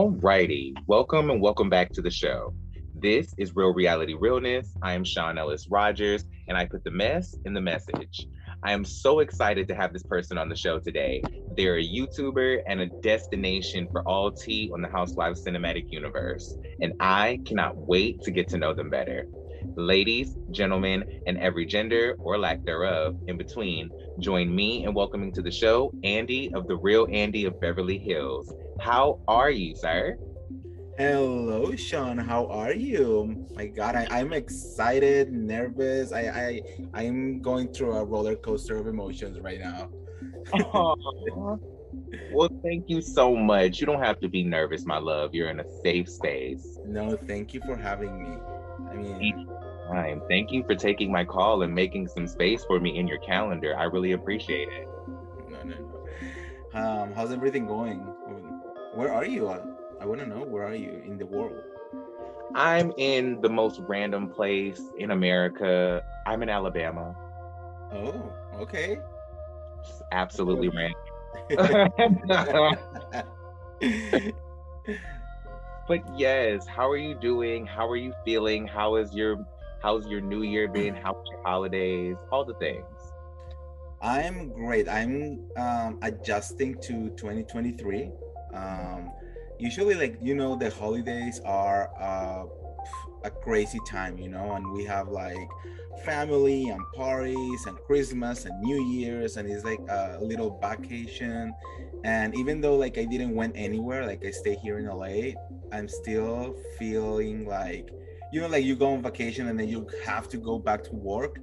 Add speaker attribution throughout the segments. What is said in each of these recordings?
Speaker 1: Alrighty, welcome and welcome back to the show. This is Real Reality Realness. I am Sean Ellis Rogers, and I put the mess in the message. I am so excited to have this person on the show today. They're a YouTuber and a destination for all tea on the Housewives cinematic universe, and I cannot wait to get to know them better. Ladies, gentlemen, and every gender or lack thereof in between, join me in welcoming to the show Andy of the Real Andy of Beverly Hills. How are you, sir?
Speaker 2: Hello, Sean. How are you? My God, I, am excited, nervous. I, I I'm going through a roller coaster of emotions right now.
Speaker 1: well, thank you so much. You don't have to be nervous, my love. You're in a safe space.
Speaker 2: No, thank you for having me. I mean,
Speaker 1: time. Thank you for taking my call and making some space for me in your calendar. I really appreciate it.
Speaker 2: No, no, no. Um, how's everything going? Where are you? I, I want to know where are you in the world?
Speaker 1: I'm in the most random place in America. I'm in Alabama.
Speaker 2: Oh, okay.
Speaker 1: Just absolutely random. but yes, how are you doing? How are you feeling? How is your how's your new year been? How's your holidays? All the things.
Speaker 2: I'm great. I'm um, adjusting to 2023 um, usually like you know the holidays are uh, a crazy time you know and we have like family and parties and christmas and new year's and it's like a little vacation. And even though like i didn't went anywhere like i stay here in la i'm still feeling like you know like you go on vacation and then you have to go back to work.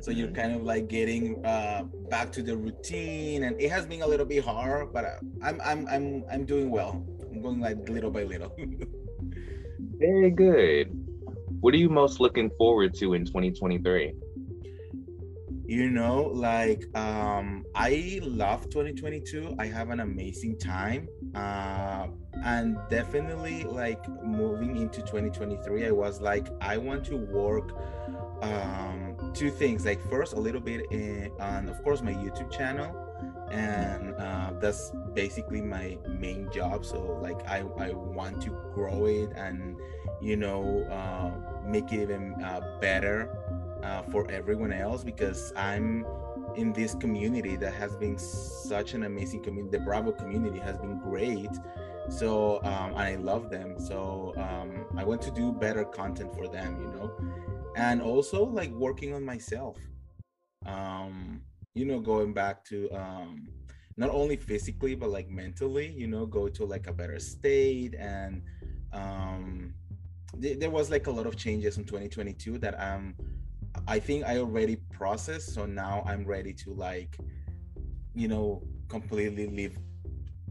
Speaker 2: So you're mm-hmm. kind of like getting uh, back to the routine and it has been a little bit hard but uh, i'm i'm i'm i'm doing well. I'm going like little by little
Speaker 1: very good. What are you most looking forward to in 2023
Speaker 2: you know like um i love 2022 i have an amazing time. Uh and definitely like moving into 2023 i was like i want to work um, two things. Like first, a little bit in, on, of course, my YouTube channel, and uh, that's basically my main job. So like, I I want to grow it and you know uh, make it even uh, better uh, for everyone else because I'm in this community that has been such an amazing community. The Bravo community has been great. So um, and I love them. So um, I want to do better content for them, you know and also like working on myself um you know going back to um not only physically but like mentally you know go to like a better state and um th- there was like a lot of changes in 2022 that i'm i think i already processed so now i'm ready to like you know completely leave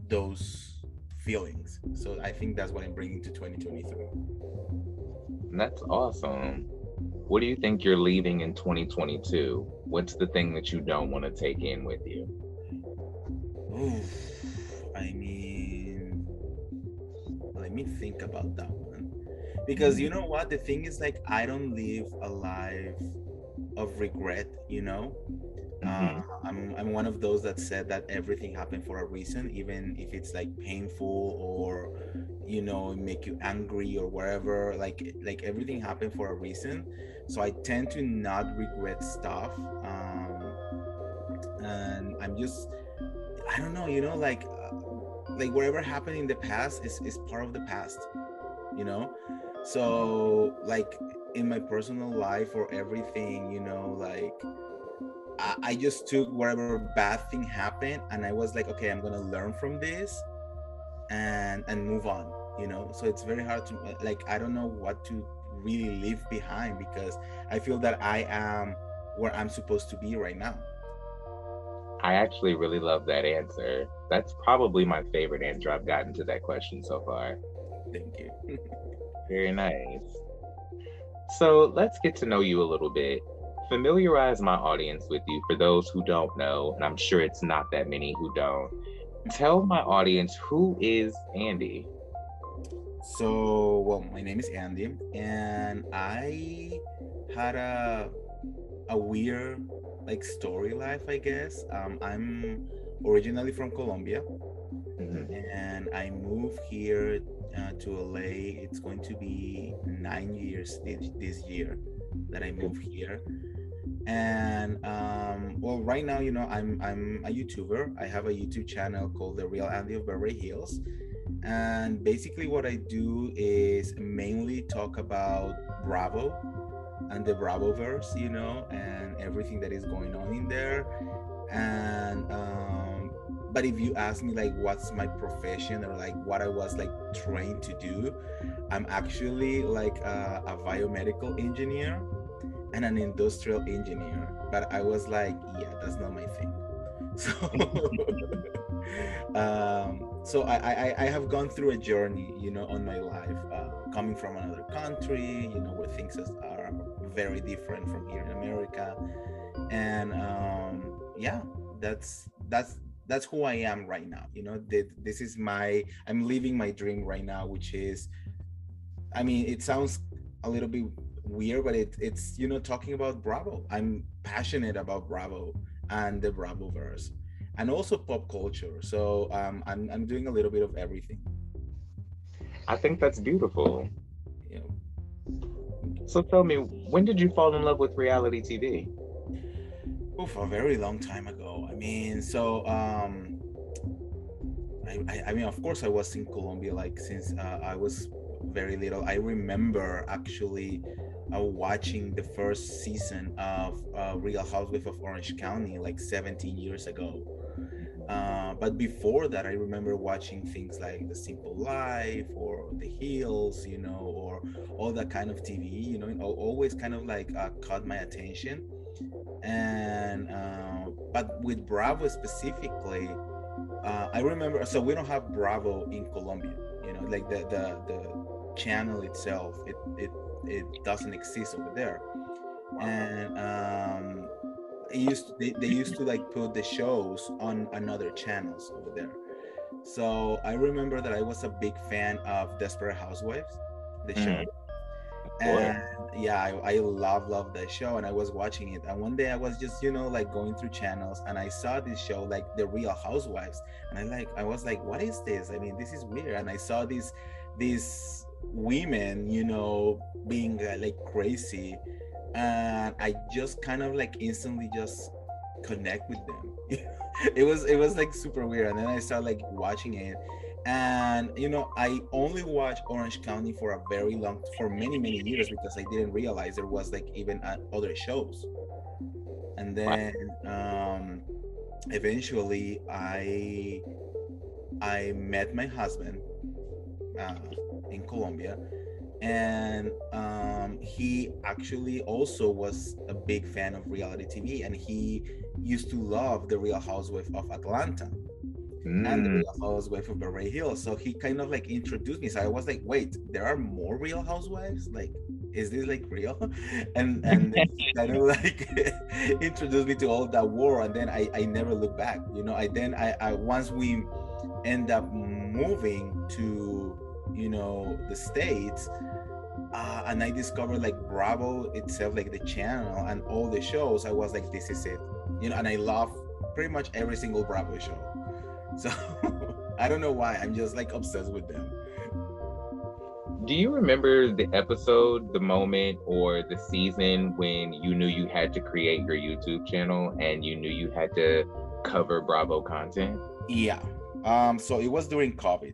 Speaker 2: those feelings. So i think that's what i'm bringing to 2023
Speaker 1: that's awesome what do you think you're leaving in 2022? What's the thing that you don't want to take in with you?
Speaker 2: Oof, I mean, let me think about that one. Because you know what? The thing is, like, I don't live a life of regret, you know? Mm-hmm. Uh, I'm I'm one of those that said that everything happened for a reason, even if it's like painful or you know make you angry or whatever. Like like everything happened for a reason. So I tend to not regret stuff, um, and I'm just I don't know, you know, like uh, like whatever happened in the past is is part of the past, you know. So like in my personal life or everything, you know, like I, I just took whatever bad thing happened and I was like, okay, I'm gonna learn from this and and move on, you know. So it's very hard to like I don't know what to really leave behind because I feel that I am where I'm supposed to be right now.
Speaker 1: I actually really love that answer. That's probably my favorite answer I've gotten to that question so far.
Speaker 2: Thank you.
Speaker 1: Very nice. So let's get to know you a little bit familiarize my audience with you for those who don't know, and I'm sure it's not that many who don't. Tell my audience who is Andy.
Speaker 2: So, well, my name is Andy, and I had a a weird like story life, I guess. Um, I'm originally from Colombia, mm-hmm. and I moved here uh, to LA. It's going to be nine years this, this year that I moved here and um, well right now you know i'm i'm a youtuber i have a youtube channel called the real andy of beverly hills and basically what i do is mainly talk about bravo and the bravo verse you know and everything that is going on in there and um, but if you ask me like what's my profession or like what i was like trained to do i'm actually like a, a biomedical engineer and an industrial engineer. But I was like, yeah, that's not my thing. So, um, so I, I, I have gone through a journey, you know, on my life, uh, coming from another country, you know, where things are very different from here in America, and um, yeah, that's that's that's who I am right now. You know, this is my I'm living my dream right now, which is, I mean, it sounds a little bit weird, but it, it's you know talking about Bravo. I'm passionate about Bravo and the Bravo verse, and also pop culture. So um, I'm I'm doing a little bit of everything.
Speaker 1: I think that's beautiful. Yeah. So tell me, when did you fall in love with reality TV?
Speaker 2: Oh, for a very long time ago. I mean, so um, I, I, I mean, of course, I was in Colombia like since uh, I was very little. I remember actually uh, watching the first season of uh, Real Housewives of Orange County like 17 years ago. Uh, but before that, I remember watching things like The Simple Life or The Hills, you know, or all that kind of TV, you know, always kind of like uh, caught my attention. And, uh, but with Bravo specifically, uh, I remember, so we don't have Bravo in Colombia, you know, like the, the, the channel itself, it, it it doesn't exist over there and um used to, they, they used to like put the shows on another channels over there. So i remember that i was a big fan of desperate housewives the show. Mm. and yeah I, I love love that show and i was watching it. And one day i was just you know like going through channels and i saw this show like the real housewives. And i like i was like what is this? I mean this is weird. And i saw these these women you know being uh, like crazy and i just kind of like instantly just connect with them. It was it was like super weird and then i started like watching it. And you know i only watched orange county for a very long for many many years because i didn't realize there was like even uh, other shows. And then um eventually i i met my husband uh, in Colombia, and um, he actually also was a big fan of reality TV, and he used to love the Real Housewife of Atlanta. Mm. And the mm. Real Housewife of Beverly Hills. So he kind of like introduced me. So I was like, wait, there are more Real Housewives? Like, is this like real? And and kind of like introduced me to all that war. And then I, I never looked back. You know, I then I, I once we end up moving to you know the states uh, and i discovered like bravo itself like the channel and all the shows i was like this is it you know, and I love pretty much every single Bravo show. So I don't know why. I'm just like obsessed with them.
Speaker 1: Do you remember the episode, the moment, or the season when you knew you had to create your YouTube channel and you knew you had to cover Bravo content?
Speaker 2: Yeah. Um, so it was during COVID.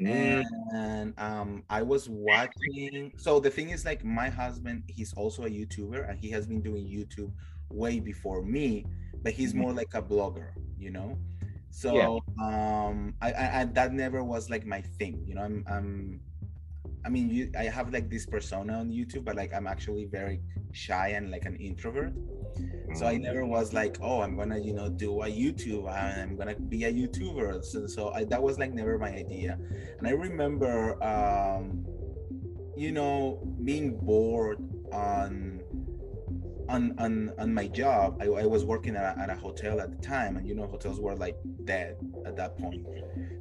Speaker 1: Mm.
Speaker 2: And um, I was watching. So the thing is, like, my husband, he's also a YouTuber, and he has been doing YouTube way before me, but he's
Speaker 1: Mhm.
Speaker 2: more like a blogger, you know. So
Speaker 1: Yeah.
Speaker 2: um, I, I, I that never was like my thing, you know. I'm, I'm I mean, you, I have like this persona on YouTube, but like I'm actually very shy and like an introvert. So I never was like, oh, I'm gonna, you know, do a YouTube. I'm gonna be a YouTuber. So, so I, that was like never my idea. And I remember, um, you know, being bored on on on on my job. I, I was working at a, at a hotel at the time, and you know, hotels were like dead at that point.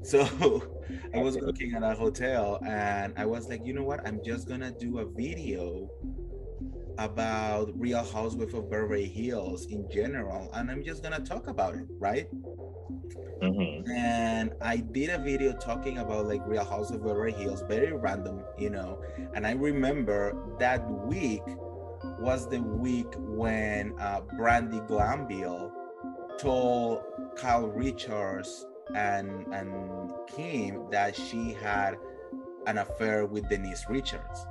Speaker 2: So I was working at a hotel, and I was like, you know what? I'm just gonna do a video about Real Housewives of Beverly Hills in general, and I'm just gonna talk about it, right?
Speaker 1: Mhm.
Speaker 2: and I did a video talking about like Real House of Beverly Hills, very random, you know. And I remember that week was the week when uh, Brandi Glanville told Kyle Richards and and Kim that she had an affair with Denise Richards.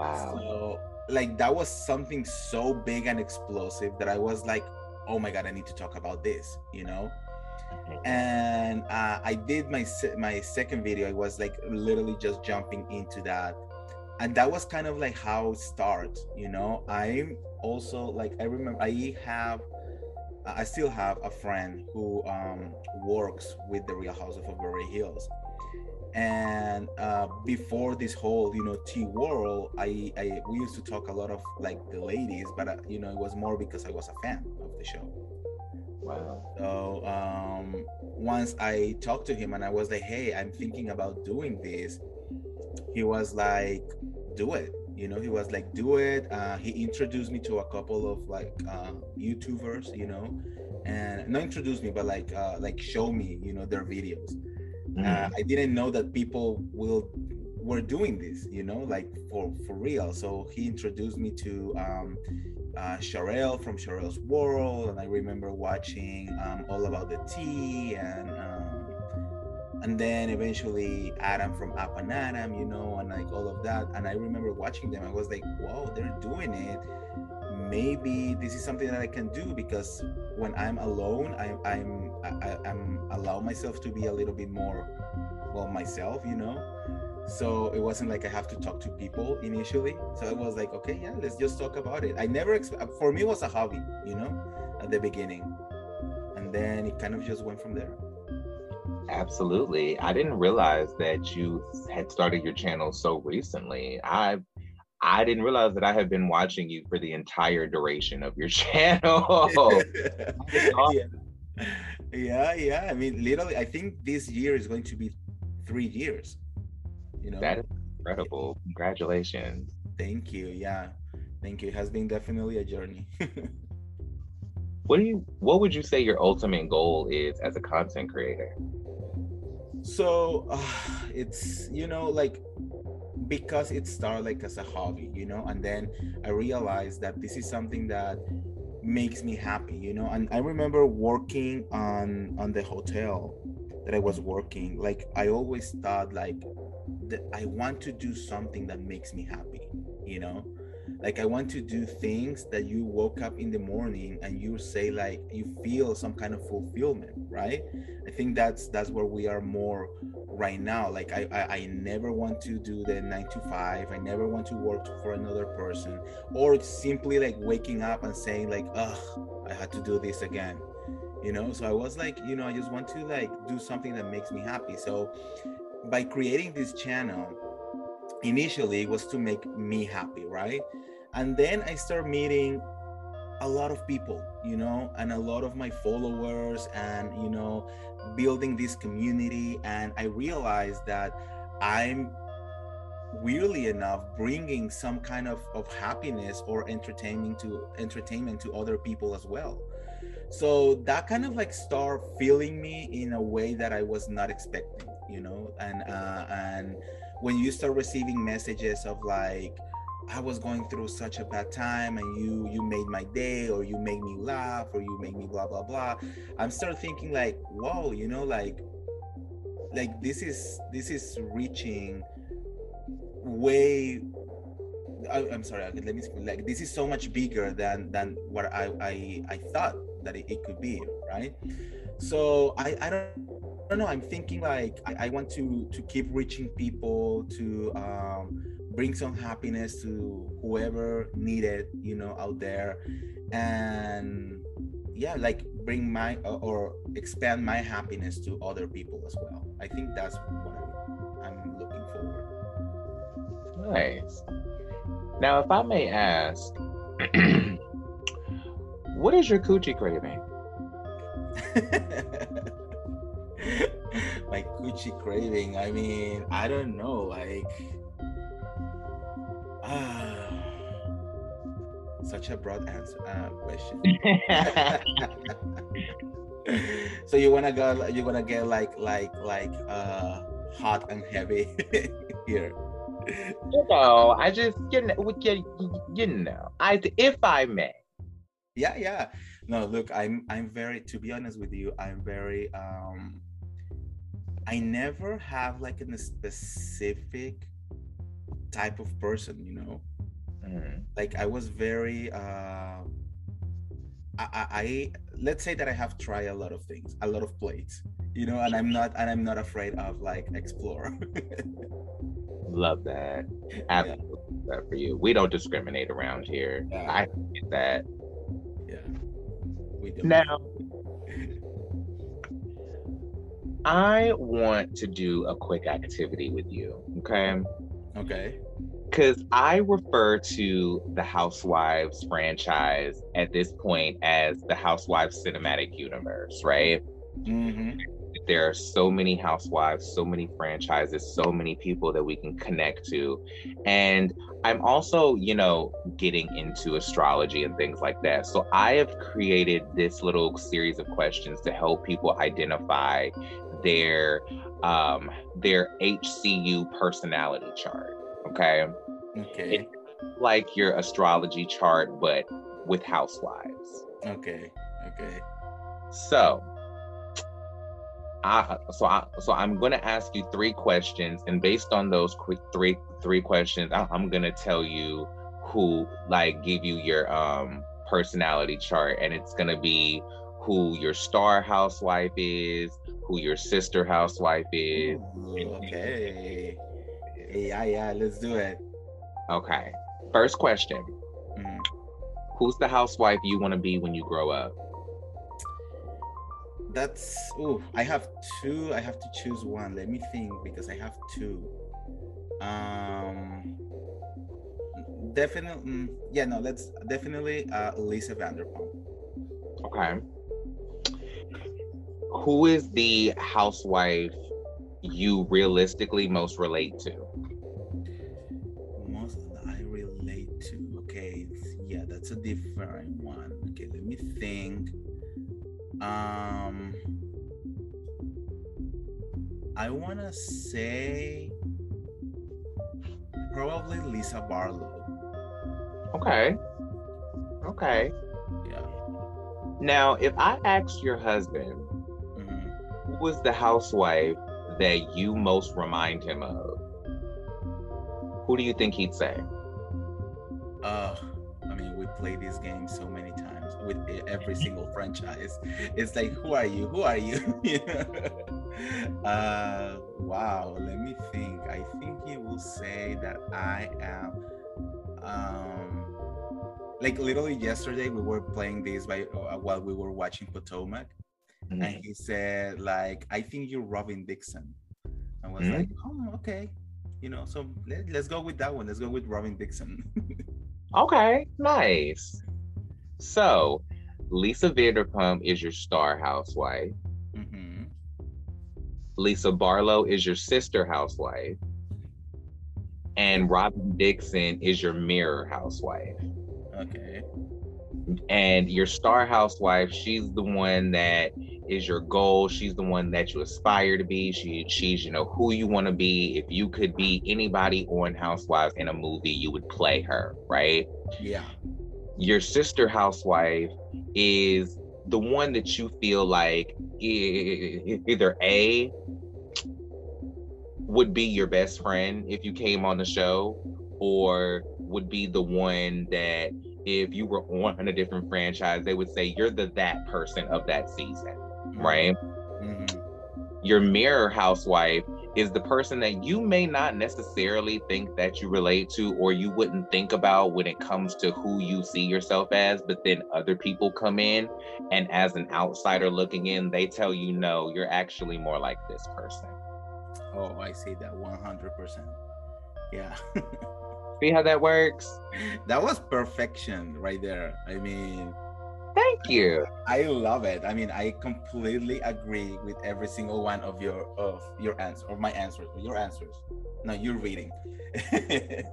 Speaker 1: Wow.
Speaker 2: So like that was something so big and explosive that I was like, oh my god, I need to talk about this, you know and uh, I did my se- my second video. I was like literally just jumping into that, and that was kind of like how it starts. You know, I'm also like I remember I have. I still have a friend who um, works with the Real House of Beverly Hills, and uh, before this whole you know T world, I, I we used to talk a lot of like the ladies, but uh, you know it was more because I was a fan of the show.
Speaker 1: Wow.
Speaker 2: So um, once I talked to him and I was like, "Hey, I'm thinking about doing this," he was like, "Do it." You know, he was like, "Do it." Uh, he introduced me to a couple of like uh, YouTubers, you know, and not introduced me, but like uh, like show me, you know, their videos.
Speaker 1: Mhm.
Speaker 2: Uh, I didn't know that people will were doing this, you know, like for for real. So he introduced me to um, uh, Sharelle from Sharelle's World, and I remember watching um, All About the Tea, and um, and then eventually Adam from Up and Adam, you know, and like all of that. And I remember watching them. I was like, wow, they're doing it. Maybe this is something that I can do because when I'm alone, I, I'm I, I'm allow myself to be a little bit more well myself, you know. So it wasn't like I have to talk to people initially. So I was like, okay, yeah, let's just talk about it. I never exp- for me it was a hobby, you know, at the beginning, and then it kind of just went from there.
Speaker 1: Absolutely. I didn't realize that you had started your channel so recently. I I didn't realize that I have been watching you for the entire duration of your channel.
Speaker 2: yeah. yeah, yeah. I mean, literally, I think this year is going to be three years. You know,
Speaker 1: that is incredible. Congratulations.
Speaker 2: thank you. Yeah, thank you. It has been definitely a journey.
Speaker 1: What do you what would you say your ultimate goal is as a content creator?
Speaker 2: So uh, it's you know like because it started like as a hobby you know and then i realized that this is something that makes me happy you know and i remember working on on the hotel that i was working like i always thought like that i want to do something that makes me happy you know like i want to do things that you woke up in the morning and you say like you feel some kind of fulfillment right? I think that's that's where we are more right now. Like I, I i never want to do the nine to five. I never want to work for another person. Or simply like waking up and saying like ugh i had to do this again. You know? So i was like you know i just want to like do something that makes me happy. So by creating this channel initially it was to make me happy right and then i start meeting a lot of people you know and a lot of my followers and you know building this community. And i realized that i'm weirdly enough bringing some kind of, of happiness or entertainment to entertainment to other people as well. So that kind of like start feeling me in a way that i was not expecting you know? And uh and when you start receiving messages of like I was going through such a bad time and you you made my day or you made me laugh or you made me blah blah blah. I'm start thinking like, whoa, you know, like like this is this is reaching way I, am sorry let me like this is so much bigger than than what i i, I thought that it, it could be right so i i don't I don't know. I'm thinking like I, I, want to to keep reaching people to um, bring some happiness to whoever needed, you know, out there, and yeah, like bring my or expand my happiness to other people as well. I think that's what I'm looking forward.
Speaker 1: Nice. Now, if I may ask, what is your coochie craving?
Speaker 2: my coochie craving. I mean, I don't know. Like, uh, such a broad answer uh, question. so you wanna go? You wanna get like like like uh hot and heavy here?
Speaker 1: You know, I just you know, you know, I if I may.
Speaker 2: Yeah, yeah. No, look, I'm I'm very to be honest with you, I'm very um I never have like a specific type of person, you know. Mm. Like I was very uh I, I, let's say that I have tried a lot of things, a lot of plates, you know, and I'm not and I'm not afraid of like explore.
Speaker 1: Love that. Absolutely yeah. that for you. We don't discriminate around here. Yeah. I get that.
Speaker 2: Yeah. We do.
Speaker 1: Now I want to do a quick activity with you. Okay.
Speaker 2: Okay.
Speaker 1: Because I refer to the Housewives franchise at this point as the Housewives cinematic universe, right?
Speaker 2: Mm-hmm.
Speaker 1: There are so many housewives, so many franchises, so many people that we can connect to. And I'm also, you know, getting into astrology and things like that. So I have created this little series of questions to help people identify their um their HCU personality chart. Okay.
Speaker 2: Okay.
Speaker 1: It's like your astrology chart, but with housewives.
Speaker 2: Okay. Okay.
Speaker 1: So I, so I, so I'm going to ask you three questions, and based on those quick three three questions, I, I'm going to tell you who like give you your um personality chart, and it's going to be who your star housewife is, who your sister housewife is.
Speaker 2: Ooh, okay. Yeah, yeah, let's do it.
Speaker 1: Okay. First question. Mm-hmm. Who's the housewife you want to be when you grow up?
Speaker 2: That's oh, I have two. I have to choose one. Let me think because I have two. Um definitely mm, yeah, no, let's definitely uh Lisa Vanderpump.
Speaker 1: Okay who is the housewife you realistically most relate to?
Speaker 2: Most I relate to. Okay, yeah, that's a different one. Okay, let me think. Um, I wanna say probably Lisa Barlow.
Speaker 1: Okay. Okay.
Speaker 2: Yeah.
Speaker 1: Now, if I asked your husband was the housewife that you most remind him of? Who do you think he'd say?
Speaker 2: Uh, I mean, we play this game so many times with every single franchise. It's like, who are you? Who are you? uh, wow. Let me think. I think he will say that I am. Um, like literally yesterday, we were playing this by uh, while we were watching Potomac, mm-hmm. and he said like i think you're robyn dixon i was mm-hmm. like oh okay you know so let, let's go with that one let's go with robyn dixon
Speaker 1: okay nice so lisa vanderpump is your star housewife mm-hmm. lisa barlow is your sister housewife and Robyn Dixon is your mirror housewife.
Speaker 2: Okay.
Speaker 1: And your star housewife, she's the one that is your goal. She's the one that you aspire to be. She she's you know who you want to be. If you could be anybody on Housewives in a movie, you would play her, right?
Speaker 2: Yeah.
Speaker 1: Your sister housewife is the one that you feel like either A would be your best friend if you came on the show, or would be the one that if you were on a different franchise, they would say you're the that person of that season, right? Mm-hmm. Your mirror housewife is the person that you may not necessarily think that you relate to or you wouldn't think about when it comes to who you see yourself as, but then other people come in and as an outsider looking in, they tell you no, you're actually more like this person.
Speaker 2: Oh, I see that 100%. Yeah.
Speaker 1: see how that works?
Speaker 2: That was perfection right there. I mean,
Speaker 1: thank you.
Speaker 2: I love it. I mean, I completely agree with every single one of your of your answer of my answers. or Your answers. No, you're reading.
Speaker 1: it's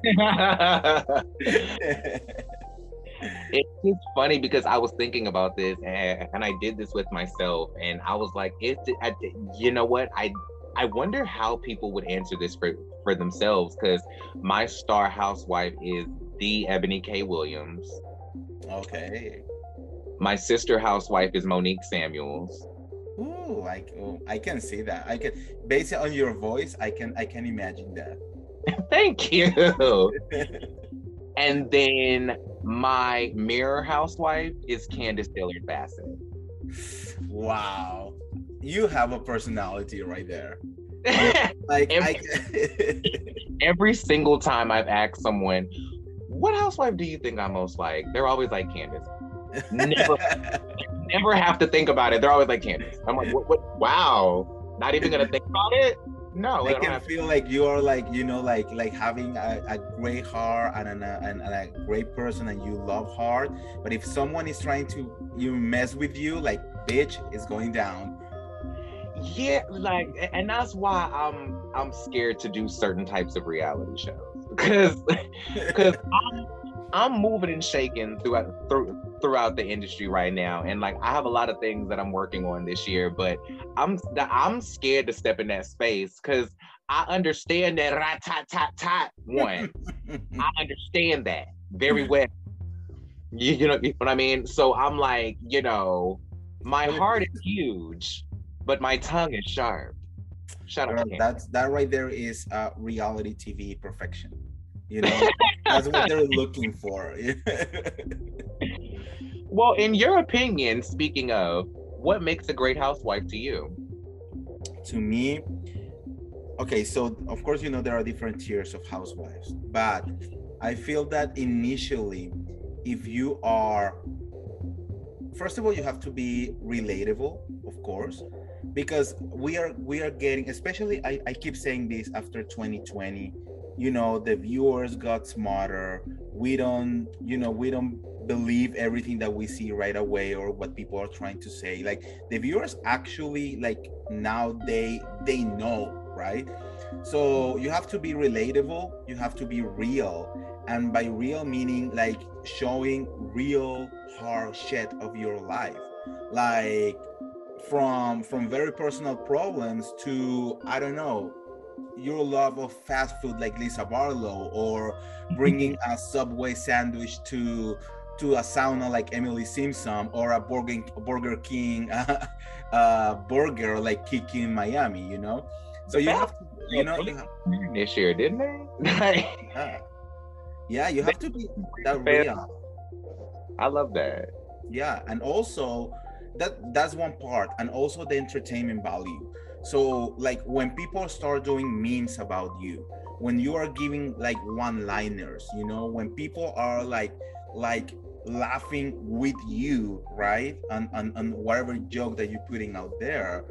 Speaker 1: just funny because I was thinking about this and, and I did this with myself and I was like, it, I, you know what? I I wonder how people would answer this for, for themselves because my star housewife is the Ebony K. Williams.
Speaker 2: Okay.
Speaker 1: My sister housewife is Monique Samuels.
Speaker 2: Ooh, like oh, I can see that. I can based on your voice, I can I can imagine that.
Speaker 1: Thank you. and then my mirror housewife is Candiace Dillard Bassett.
Speaker 2: Wow you have a personality right there. like
Speaker 1: every, I, every single time I've asked someone, "What housewife do you think I'm most like?" They're always like Candiace. Never, never have to think about it. They're always like Candiace. I'm like, what, what? Wow, not even gonna think about it. No,
Speaker 2: I can feel like you are like you know like like having a, a great heart and, an, a, and a great person and you love hard. But if someone is trying to you mess with you, like bitch is going down
Speaker 1: yeah like and that's why i'm i'm scared to do certain types of reality shows because because I'm, I'm moving and shaking throughout through, throughout the industry right now and like i have a lot of things that i'm working on this year but i'm i'm scared to step in that space because i understand that rat tat tat tat one i understand that very well you, you know what i mean so i'm like you know my heart is huge but my tongue is sharp. Shut up.
Speaker 2: That's that right there is uh, reality TV perfection. You know, that's what they're looking for.
Speaker 1: well, in your opinion, speaking of, what makes a great housewife to you?
Speaker 2: To me, okay, so of course you know there are different tiers of housewives, but I feel that initially, if you are first of all, you have to be relatable, of course because we are we are getting especially I, I keep saying this after 2020 you know the viewers got smarter. We don't you know we don't believe everything that we see right away or what people are trying to say. Like the viewers actually like now they they know right? So you have to be relatable you have to be real. And by real meaning like showing real hard shit of your life. Like from from very personal problems to I don't know your love of fast food like Lisa Barlow or bringing a Subway sandwich to to a sauna like Emily Simpson or a Burger, Burger King uh, uh, burger like Kiki in Miami, you know. So you have to, you know,
Speaker 1: this year, didn't they?
Speaker 2: yeah. yeah, you have to be that real.
Speaker 1: I love that.
Speaker 2: Yeah, and also that that's one part and also the entertainment value so like when people start doing memes about you when you are giving like one liners you know when people are like like laughing with you right? On, on whatever joke that you're putting out there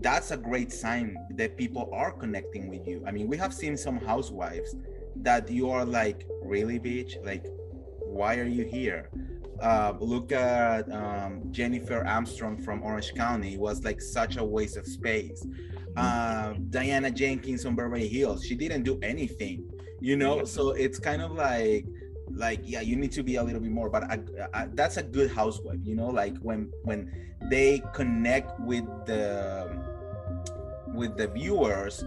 Speaker 2: that's a great sign that people are connecting with you. I mean we have seen some housewives that you are like really bitch? Like why are you here uh, look at um, Jennifer Armstrong from Orange County. Was like such a waste of space. Uh, Diana Jenkins on Beverly Hills. She didn't do anything. you know so it's kind of like like yeah you need to be a little bit more but I, I, that's a good housewife you know like when when they connect with the with the viewers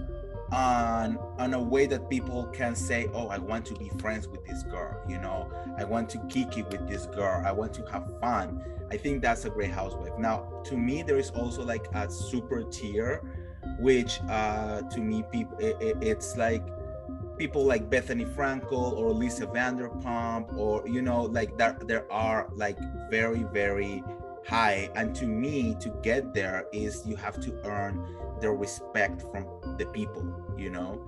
Speaker 2: on on a way that people can say oh i want to be friends with this girl you know? I want to kiki with this girl. I want to have fun. I think that's a great housewife. Now to me there is also like a super tier which uh to me people it, it, it's like people like bethenny Frankel or Lisa Vanderpump or you know like there there are like very very high. And to me to get there is you have to earn the respect from the people you know?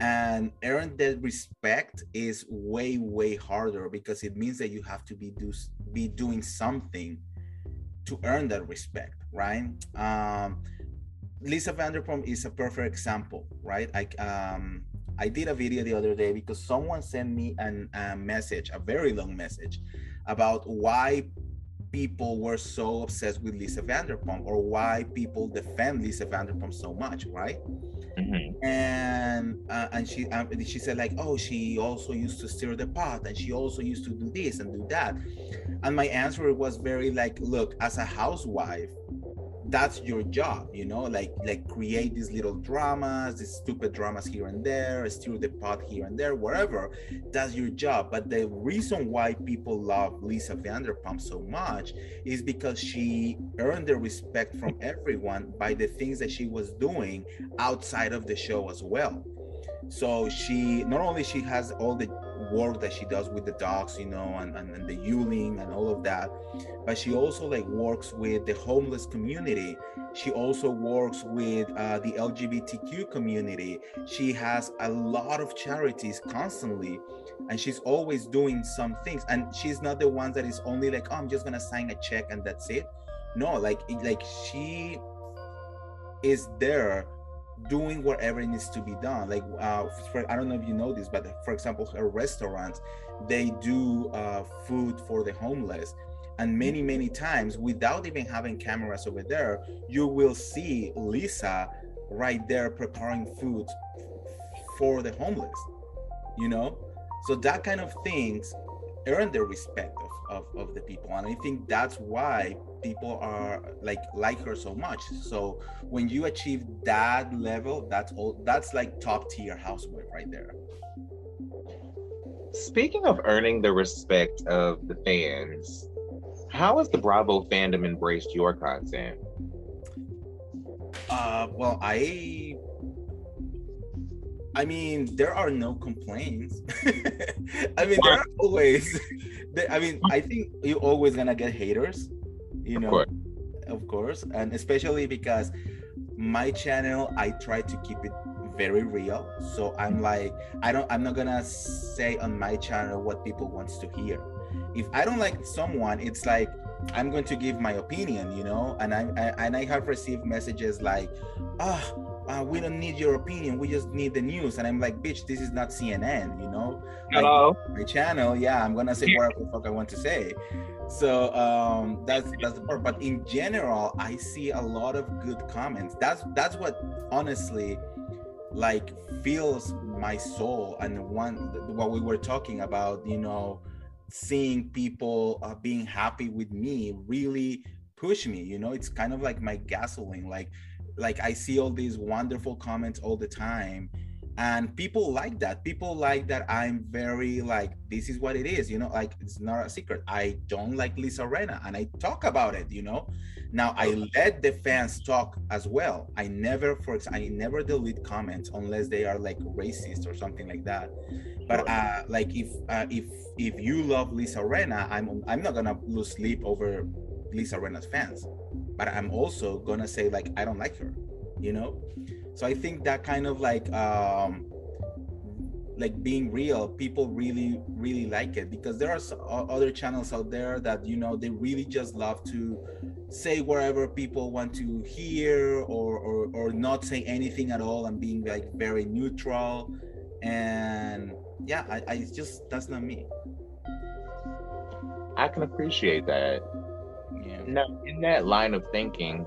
Speaker 2: And earn that respect is way way harder because it means that you have to be do be doing something to earn that respect right? Um lisa vanderpump is a perfect example right? Like um I did a video the other day because someone sent me an, a message, a very long message, about why people were so obsessed with Lisa Vanderpump or why people defend Lisa Vanderpump so much, right? Mm-hmm. And uh, and she um, she said like, oh, she also used to stir the pot, and she also used to do this and do that. And my answer was very like, look, as a housewife, that's your job you know like like create these little dramas these stupid dramas here and there stir the pot here and there whatever that's your job. But the reason why people love lisa vanderpump so much is because she earned the respect from everyone by the things that she was doing outside of the show as well. So she not only she has all the work that she does with the dogs you know and, and, and the Yulin and all of that. But she also like works with the homeless community. She also works with uh, the lgbtq community. She has a lot of charities constantly and she's always doing some things. And she's not the one that is only like oh i'm just gonna sign a check and that's it. No like like she is there doing whatever needs to be done. Like uh, for, i don't know if you know this but for example her restaurants they do uh, food for the homeless. And many many times without even having cameras over there you will see lisa right there preparing food for the homeless you know? So that kind of things earn the respect of, of, the people. And i think that's why people are like like her so much. So when you achieve that level that's all that's like top tier housewife right there.
Speaker 1: Speaking of earning the respect of the fans how has the bravo fandom embraced your content?
Speaker 2: Uh well i I mean, there are no complaints. I mean, there are always. I mean, I think you're always gonna get haters you know, of course. of course, and especially because my channel, I try to keep it very real. So I'm like, I don't, I'm not gonna say on my channel what people wants to hear. If I don't like someone, it's like I'm going to give my opinion, you know. And I, I and I have received messages like, ah. Oh, uh, we don't need your opinion. We just need the news. And I'm like, bitch, this is not CNN, you know?
Speaker 1: Hello.
Speaker 2: Like, my channel, yeah, I'm gonna say whatever the fuck I want to say so um that's that's the part but in general i see a lot of good comments that's that's what honestly like fills my soul and one what we were talking about you know seeing people uh, being happy with me really push me you know it's kind of like my gasoline like like i see all these wonderful comments all the time and people like that. People like that i'm very like this is what it is you know like it's not a secret. I don't like lisa rinna and i talk about it you know? Now i let the fans talk as well. I never for example i never delete comments unless they are like racist or something like that. But uh like if uh, if if you love lisa rinna i'm i'm not gonna lose sleep over lisa rinna's fans but i'm also gonna say like i don't like her you know? So i think that kind of like um like being real people really really like it because there are other channels out there that you know they really just love to say wherever people want to hear or or, or not say anything at all and being like very neutral. And yeah I, I just that's not me.
Speaker 1: I can appreciate that yeah now in that line of thinking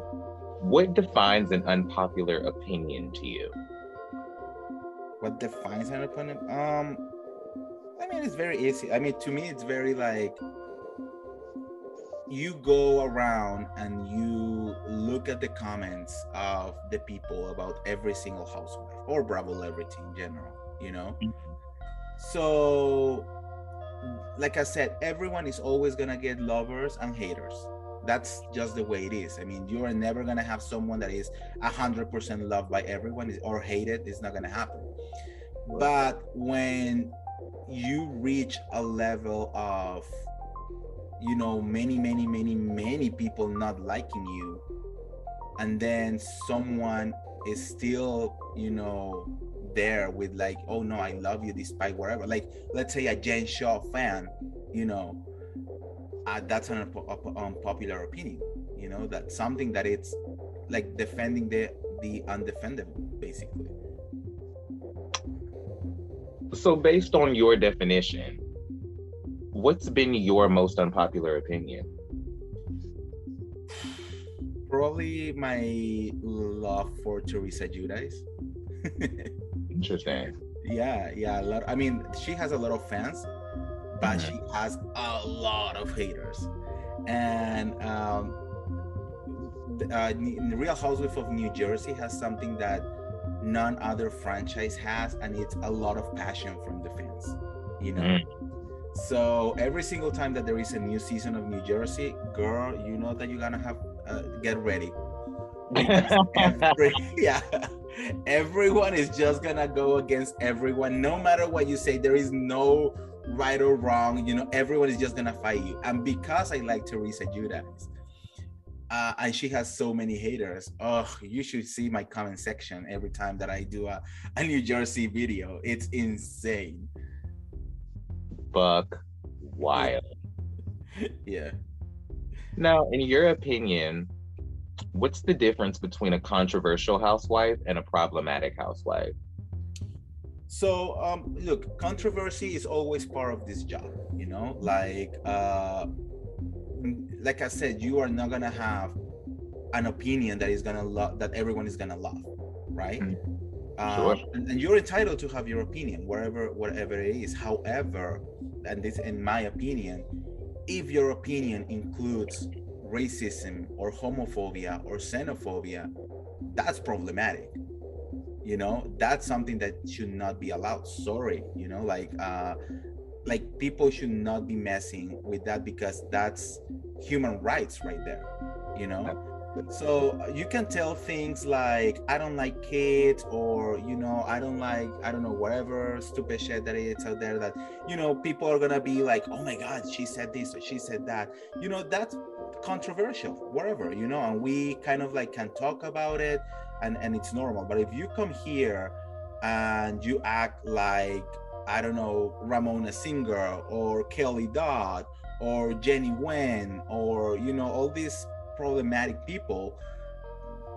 Speaker 1: what defines an unpopular opinion to you?
Speaker 2: what defines an opponent? Um, I mean, it's very easy. I mean, to me, it's very like you go around and you look at the comments of the people about every single housewife or Bravo celebrity in general, you know? Mm-hmm. So, like I said, everyone is always gonna get lovers and haters. That's just the way it is. I mean, you are never gonna have someone that is hundred percent loved by everyone or hated. It's not gonna happen. But when you reach a level of you know many many many many people not liking you and then someone is still you know there with like oh no i love you despite whatever like let's say a jen shah fan you know uh, that's an unpopular opinion you know that something that it's like defending the the undefendable basically
Speaker 1: so based on your definition what's been your most unpopular opinion?
Speaker 2: Probably my love for Teresa Giudice.
Speaker 1: Interesting.
Speaker 2: Yeah, yeah. A lot. I mean, she has a lot of fans, but mm-hmm. she has a lot of haters. And um, uh, the Real Housewives of New Jersey has something that none other franchise has, and it's a lot of passion from the fans. You know. Mm so every single time that there is a new season of New Jersey, girl, you know that you're gonna have uh, get ready. every, yeah, everyone is just gonna go against everyone. No matter what you say, there is no right or wrong. You know, everyone is just gonna fight you. And because I like Teresa Giudice, uh, and she has so many haters. Oh, you should see my comment section every time that I do a, a New Jersey video. It's insane
Speaker 1: buck wild.
Speaker 2: yeah.
Speaker 1: Now, in your opinion, what's the difference between a controversial housewife and a problematic housewife?
Speaker 2: So, um, look, controversy is always part of this job. You know, like, uh, like I said, you are not gonna have an opinion that is gonna love that everyone is gonna love, right? Mm-hmm. Sure. Um, and, and, you're entitled to have your opinion, wherever whatever it is. However, and this in my opinion, if your opinion includes racism or homophobia or xenophobia, that's problematic. You know, that's something that should not be allowed. Sorry, you know, like uh like people should not be messing with that because that's human rights right there, you know? So uh, you can tell things like i don't like kids or you know i don't like i don't know whatever stupid shit that is out there that you know people are gonna be like oh my god she said this or she said that you know that's controversial whatever you know and we kind of like can talk about it and and it's normal. But if you come here and you act like i don't know ramona singer or kelly dodd or Jenny Nguyen or you know all these problematic people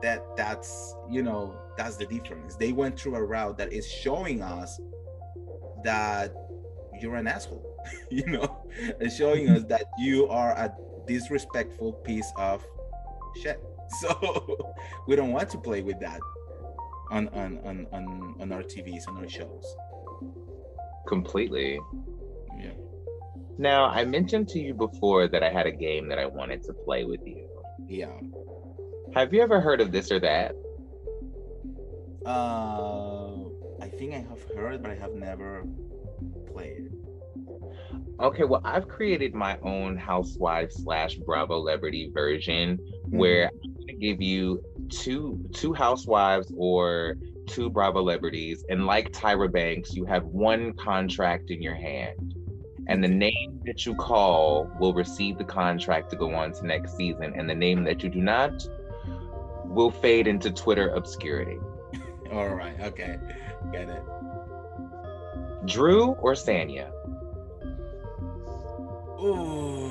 Speaker 2: that that's you know that's the difference. They went through a route that is showing us that you're an asshole you know? And showing us that you are a disrespectful piece of shit so we don't want to play with that on on on on, on our tvs on our shows
Speaker 1: completely yeah now i mentioned to you before that i had a game that i wanted to play with you
Speaker 2: yeah.
Speaker 1: Have you ever heard of this or that?
Speaker 2: Uh, I think I have heard, but I have never played.
Speaker 1: Okay, well, I've created my own housewife slash Bravo celebrity version mm-hmm. where Give you two two housewives or two Bravo celebrities, and like Tyra Banks, you have one contract in your hand. And the name that you call will receive the contract to go on to next season. And the name that you do not will fade into twitter obscurity.
Speaker 2: All right okay get it.
Speaker 1: Drew or sanya?
Speaker 2: Ooh,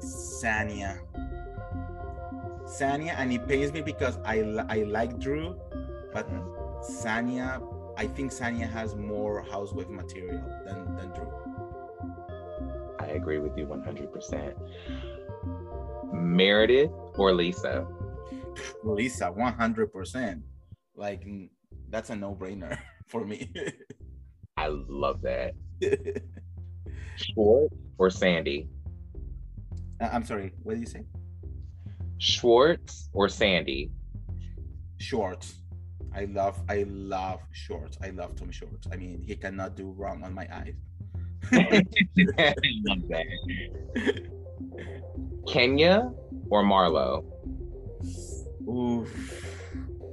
Speaker 2: sanya sanya and it pains me because i i like drew but sanya i think sanya has more housewife material than than drew
Speaker 1: I agree with you 100%. Meredith or Lisa?
Speaker 2: Lisa, 100%. Like, that's a no brainer for me.
Speaker 1: I love that. Schwartz or Sandy?
Speaker 2: Uh, I'm sorry. What did you say?
Speaker 1: Schwartz or Sandy?
Speaker 2: Schwartz. I love I love Schwartz. I love Tommy Schwartz. I mean, he cannot do wrong on my eyes.
Speaker 1: I love that. Kenya or Marlo?
Speaker 2: Oof.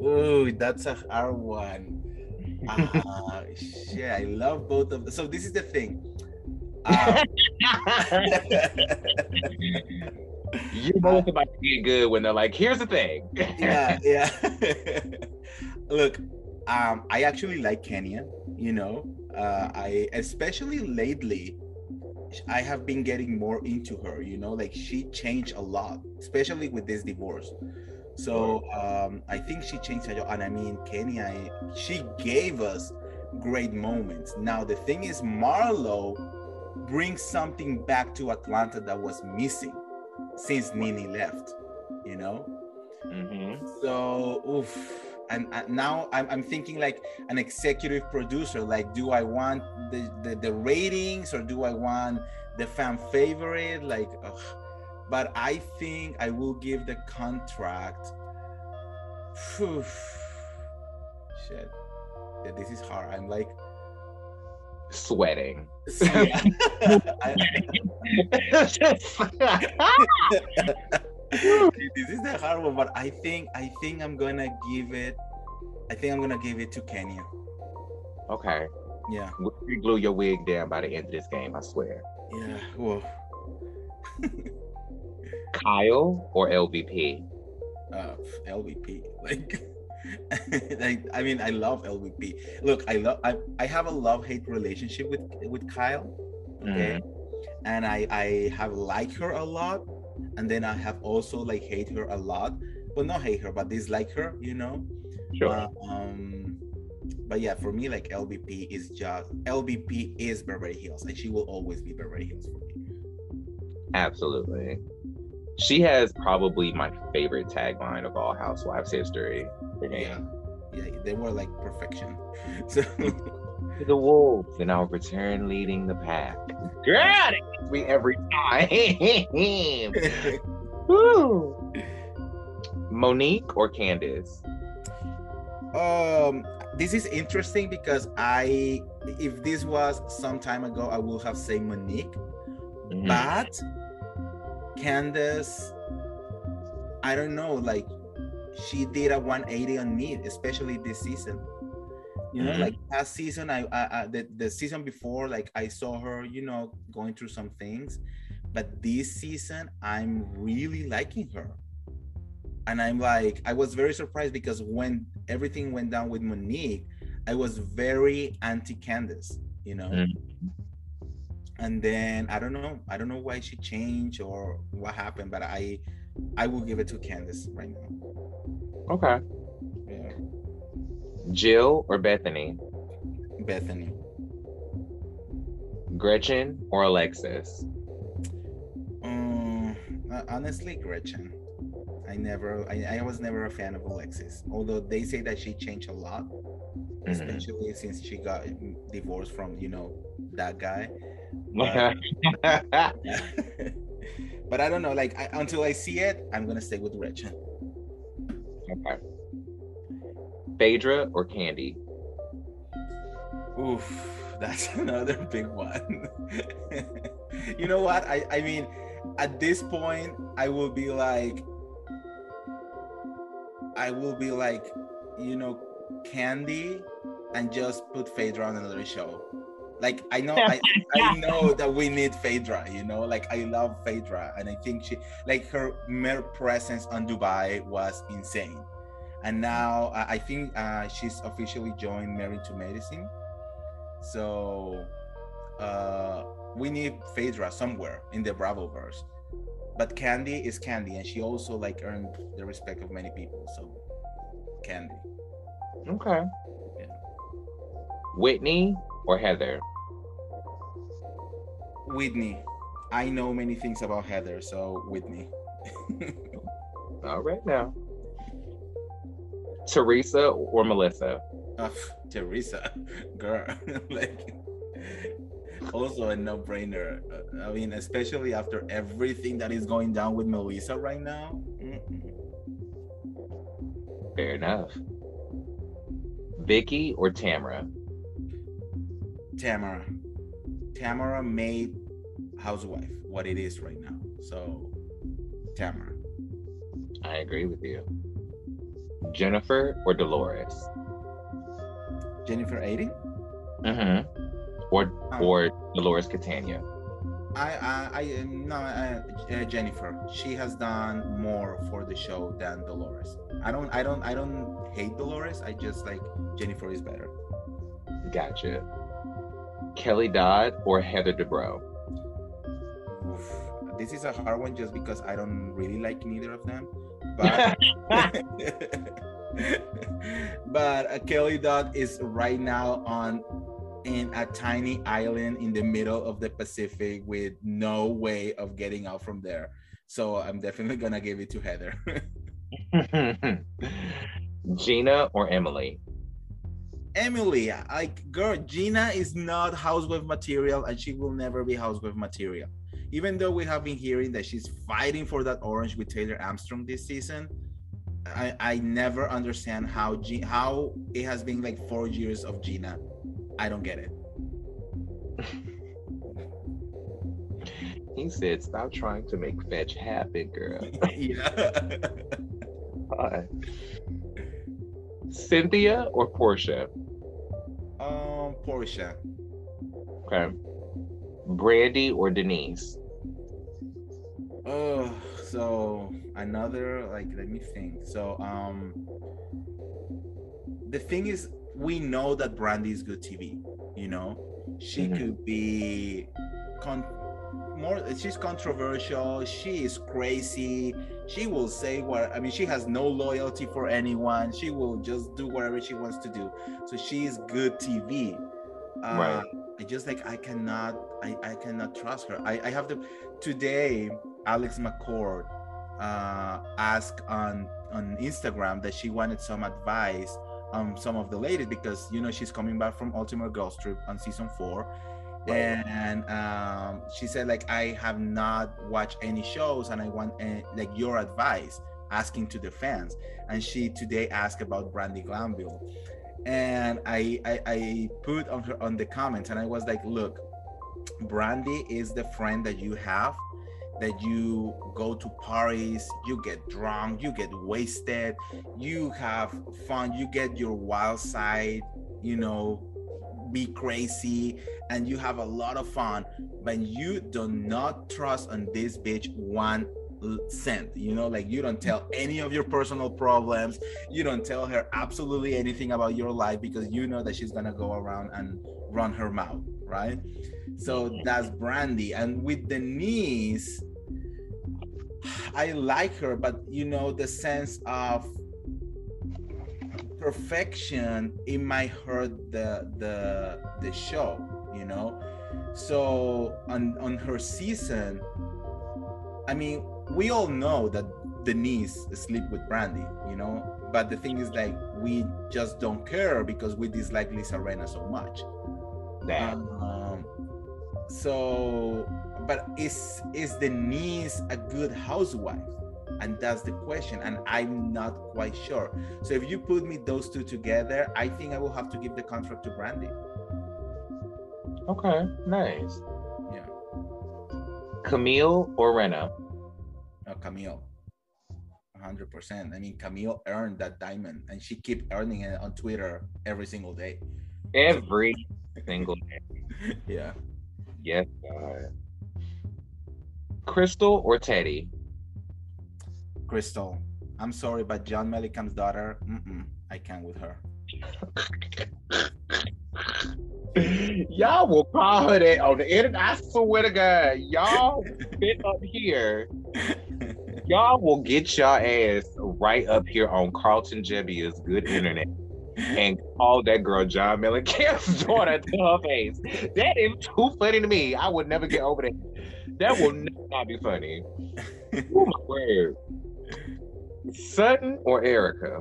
Speaker 2: Ooh, that's a hard one. Uh, shit, I love both of them. So this is the thing. Um,
Speaker 1: you know it's about to get good when they're like, here's the thing.
Speaker 2: yeah, yeah. Look, um, I actually like Kenya, you know. Uh, I especially lately I have been getting more into her, you know, like she changed a lot, especially with this divorce. So um, I think she changed a lot. And I mean, Kenya, she gave us great moments. Now, the thing is, Marlo brings something back to Atlanta that was missing since NeNe left, you know?
Speaker 1: Mm-hmm.
Speaker 2: So, oof. And, and now I'm, I'm thinking like an executive producer. Like, do I want the, the, the ratings or do I want the fan favorite? Like, ugh. but I think I will give the contract. Phew. Shit, Yeah, this is hard. I'm like,
Speaker 1: Sweating.
Speaker 2: yeah. This is the hard one, but I think I think I'm gonna give it. I think I'm gonna give it to Kenya.
Speaker 1: okay.
Speaker 2: Yeah,
Speaker 1: You glue your wig down by the end of this game, I swear.
Speaker 2: yeah. Well,
Speaker 1: Kyle or LVP?
Speaker 2: uh, LVP. Like, like I mean, I love LVP. Look, I love. I I have a love hate relationship with with Kyle. Okay, and I I have liked her a lot, and then I have also like hate her a lot, but not hate her, but dislike her. You know.
Speaker 1: Sure.
Speaker 2: Uh, um, but yeah, for me, like LVP is just LVP is Beverly Hills, and she will always be Beverly Hills for me.
Speaker 1: Absolutely. She has probably my favorite tagline of all Housewives history.
Speaker 2: Yeah, yeah, they were like perfection. So
Speaker 1: To the wolves, and I'll return leading the pack. God, it gets me every time. Woo. Monique or Candace?
Speaker 2: um, this is interesting because I, if this was some time ago, I would have said Monique,
Speaker 1: Mhm.
Speaker 2: but Candace, I don't know, like she did a 180 on me, especially this season. You know,
Speaker 1: Mhm.
Speaker 2: like past season, I, I, I the, the season before, like I saw her, you know, going through some things, but this season, I'm really liking her. And I'm like, I was very surprised because when everything went down with Monique, I was very anti Candace, you know.
Speaker 1: Mhm.
Speaker 2: And then I don't know, I don't know why she changed or what happened, but I, I will give it to Candace right now.
Speaker 1: Okay.
Speaker 2: Yeah,
Speaker 1: Jill or Bethenny?
Speaker 2: Bethenny.
Speaker 1: Gretchen or Alexis?
Speaker 2: Um, honestly, Gretchen. I never, I, I was never a fan of Alexis. Although they say that she changed a lot,
Speaker 1: Mhm.
Speaker 2: especially since she got divorced from, you know, that guy. but I don't know. Like I, until I see it, I'm gonna stay with Gretchen.
Speaker 1: okay. Phaedra or Kandi?
Speaker 2: Oof, that's another big one. you know what? I I mean, at this point, I will be like, I will be like, you know, Kandi, and just put Phaedra on another show. Like I know, I, I know that we need Phaedra. You know, like I love Phaedra, and I think she, like her mere presence on Dubai was insane. And now I I think uh, she's officially joined Married to Medicine. So uh, we need Phaedra somewhere in the Bravoverse. But Kandi is Kandi, and she also like earned the respect of many people. So Kandi.
Speaker 1: Okay.
Speaker 2: Yeah.
Speaker 1: Whitney or Heather?
Speaker 2: Whitney. I know many things about Heather, so Whitney.
Speaker 1: All right now. Teresa or Melissa?
Speaker 2: Uh, Teresa, girl, like also a no-brainer. Uh, I mean, especially after everything that is going down with Melissa right now. Mm-mm.
Speaker 1: Fair enough. Vicki or Tamara?
Speaker 2: Tamara. Tamara made Housewife what it is right now. So, Tamara.
Speaker 1: I agree with you. Jennifer or Dolores?
Speaker 2: Jennifer Aydin?
Speaker 1: Mm-hmm. Or
Speaker 2: Oh.
Speaker 1: or Dolores Catania.
Speaker 2: I I, I no uh, uh, Jennifer. She has done more for the show than Dolores. I don't I don't I don't hate Dolores. I just like Jennifer is better.
Speaker 1: Gotcha. Kelly Dodd or Heather Dubrow?
Speaker 2: This is a hard one just because I don't really like neither of them. But but uh, Kelly Dodd is right now on in a tiny island in the middle of the Pacific with no way of getting out from there. So I'm definitely gonna give it to Heather.
Speaker 1: Gina or Emily?
Speaker 2: Emily, like girl, Gina is not housewife material and she will never be housewife material. Even though we have been hearing that she's fighting for that orange with Taylor Armstrong this season, I, I never understand how G, how it has been like four years of Gina. I don't get it.
Speaker 1: He said, "Stop trying to make fetch happen, girl."
Speaker 2: yeah.
Speaker 1: Hi. Cynthia or Portia?
Speaker 2: Portia.
Speaker 1: Okay. Brandi or Denise?
Speaker 2: Oh, so another like let me think. So um the thing is we know that Brandi is good TV, you know. She
Speaker 1: Mhm.
Speaker 2: could be con- more she's controversial, she is crazy. She will say what I mean she has no loyalty for anyone. She will just do whatever she wants to do. So she is good TV. Uh,
Speaker 1: Right.
Speaker 2: I just like I cannot I, I cannot trust her. I, I have to today Alex McCord uh asked on on Instagram that she wanted some advice on some of the ladies because you know she's coming back from Ultimate Girls Trip on season four.
Speaker 1: Right.
Speaker 2: And um, she said like I have not watched any shows and I want uh, like your advice asking to the fans and she today asked about Brandi Glanville and I, I I put on her on the comments and I was like, look, Brandi is the friend that you have that you go to parties, you get drunk, you get wasted, you have fun, you get your wild side, you know, be crazy, and you have a lot of fun, but you do not trust on this bitch one cent you know like you don't tell any of your personal problems. You don't tell her absolutely anything about your life because you know that she's gonna go around and run her mouth right? So that's brandi. And with denise i like her but you know the sense of perfection it might hurt the the the show you know? So on on her season i mean we all know that denise sleep with brandi you know? But the thing is like we just don't care because we dislike lisa Rinna so much.
Speaker 1: That
Speaker 2: um, so but is is denise a good housewife? And that's the question and i'm not quite sure. So if you put me those two together i think i will have to give the contract to brandi.
Speaker 1: Okay, nice.
Speaker 2: Yeah
Speaker 1: Camille or Rena?
Speaker 2: uh, camille 100% i mean camille earned that diamond and she keep earning it on twitter every single day
Speaker 1: Every single day.
Speaker 2: yeah
Speaker 1: Yes, God. Crystal or Teddi?
Speaker 2: crystal i'm sorry but john mellencamp's daughter mm-mm, i can't with her
Speaker 1: y'all will call her that on the internet. I swear to God, y'all sit up here. Y'all will get your ass right up here on Carlton Gebbia's good internet and call that girl John Mellencamp's daughter to her face. That is too funny to me. I would never get over that. That will not be funny. Oh my word. Sutton or Erika?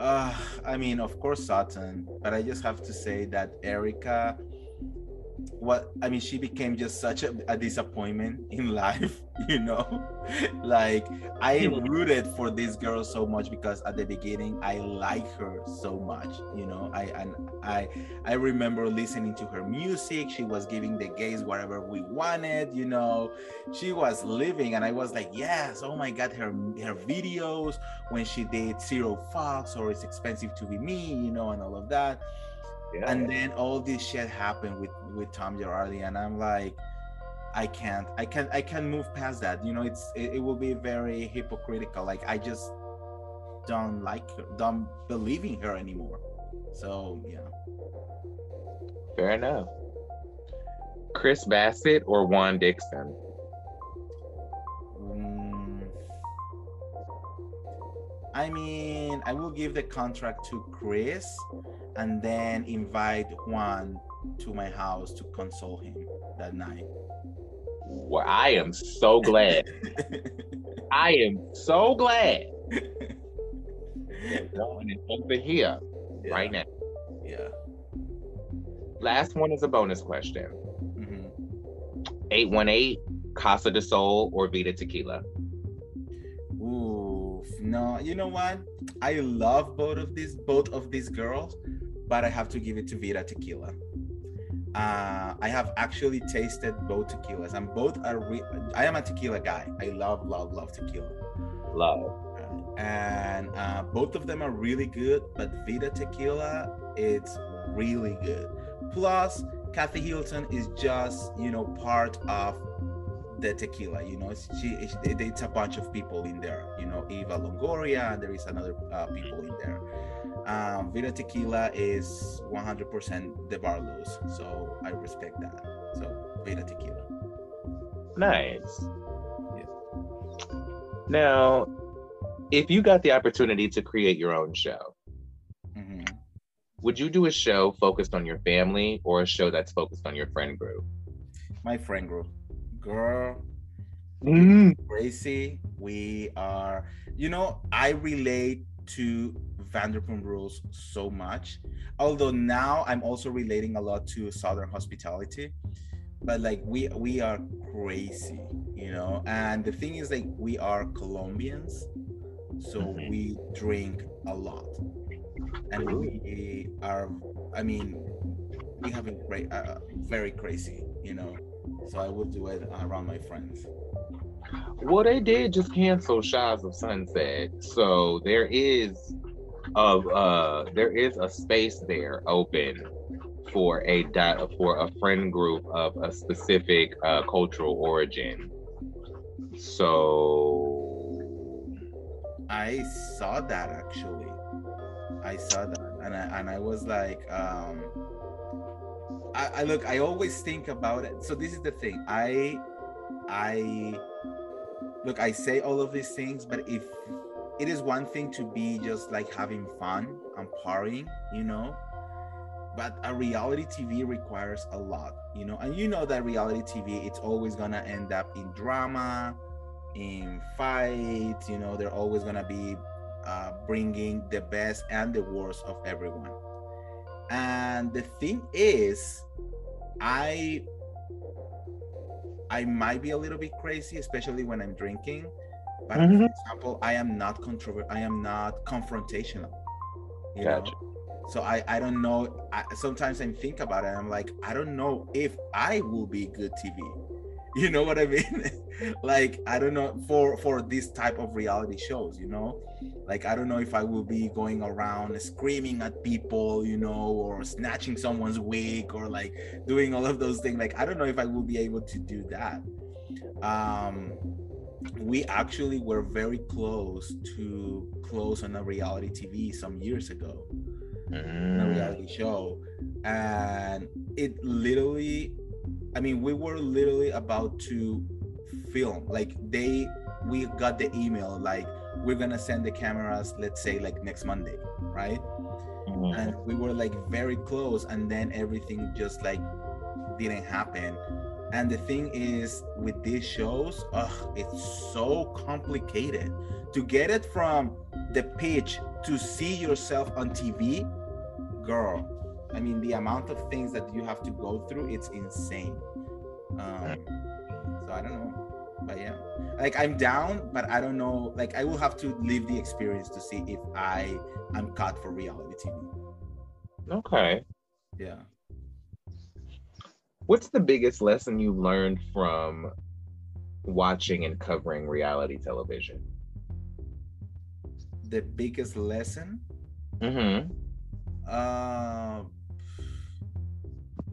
Speaker 2: Uh, I mean, of course, Sutton, but I just have to say that Erika what I mean, she became just such a, a disappointment in life, you know. like I rooted for this girl so much because at the beginning I like her so much, you know. I and I I remember listening to her music. She was giving the gays whatever we wanted, you know. She was living, and I was like, yes, oh my god, her her videos when she did Zero Fox or It's Expensive to Be Me, you know, and all of that yeah. and then all this shit happened with with tom girardi and i'm like i can't i can't i can't move past that you know it's it, it will be very hypocritical like i just don't like her don't believe in her anymore. So yeah.
Speaker 1: Fair enough. Chris bassett or juan dixon
Speaker 2: I mean, I will give the contract to Chris and then invite Juan to my house to console him that night.
Speaker 1: Well, I am so glad. I am so glad. Juan is over here yeah. right now.
Speaker 2: Yeah.
Speaker 1: Last one is a bonus question. Mm-hmm. 818 Casa de Sol or Vida Tequila?
Speaker 2: No, you know what? I love both of these both of these girls, but I have to give it to Vida Tequila. Uh, I have actually tasted both tequilas, and both are. Re- I am a tequila guy. I love, love, love tequila.
Speaker 1: Love.
Speaker 2: And uh, both of them are really good, but Vida Tequila, it's really good. Plus, Kathy Hilton is just you know part of the tequila. You know, she, it's a bunch of people in there. You know, Eva Longoria, and there is another uh, people in there um, Vida Tequila is 100% the Barlows, so I respect that. So Vida Tequila.
Speaker 1: Nice. Yeah. Now, if you got the opportunity to create your own show, mm-hmm. would you do a show focused on your family or a show that's focused on your friend group?
Speaker 2: My friend group, girl. Mm-hmm. Crazy. We are, you know, I relate to Vanderpump Rules so much. Although now I'm also relating a lot to Southern hospitality, but like we we are crazy, you know. And the thing is, like we are Colombians, so mm-hmm. we drink a lot, and we are. I mean, we have a great, uh, very crazy, you know. So I would do it around my friends.
Speaker 1: Well, they did just cancel Shahs of Sunset, so there is of uh there is a space there open for a dot for a friend group of a specific uh, cultural origin. So
Speaker 2: I saw that actually. I saw that and I, and I was like um I, I look I always think about it. So this is the thing. I I look I say all of these things but if it is one thing to be just like having fun and partying, you know, but a reality TV requires a lot, you know, and you know that reality TV, it's always gonna end up in drama, in fights, you know, they're always gonna be uh, bringing the best and the worst of everyone. And the thing is, I I might be a little bit crazy, especially when I'm drinking but mm-hmm. for example, I am not controversial. I am not confrontational. You gotcha. know. So I I don't know. I, sometimes I think about it. I'm like I don't know if I will be good TV. You know what I mean? like I don't know for for this type of reality shows. You know, like I don't know if I will be going around screaming at people. You know, or snatching someone's wig or like doing all of those things. Like I don't know if I will be able to do that. Um we actually were very close to close on a reality TV some years ago, mm. a reality show, and it literally, I mean, we were literally about to film. Like they, we got the email like we're gonna send the cameras, let's say like next Monday, right? Mm. And we were like very close, and then everything just like didn't happen and the thing is with these shows ugh, it's so complicated to get it from the pitch to see yourself on tv girl i mean the amount of things that you have to go through it's insane. Um, so i don't know but yeah. Like i'm down but i don't know like i will have to live the experience to see if i am cut for reality tv
Speaker 1: okay.
Speaker 2: Yeah.
Speaker 1: What's the biggest lesson you learned from watching and covering reality television?
Speaker 2: The biggest lesson?
Speaker 1: Mm-hmm.
Speaker 2: uh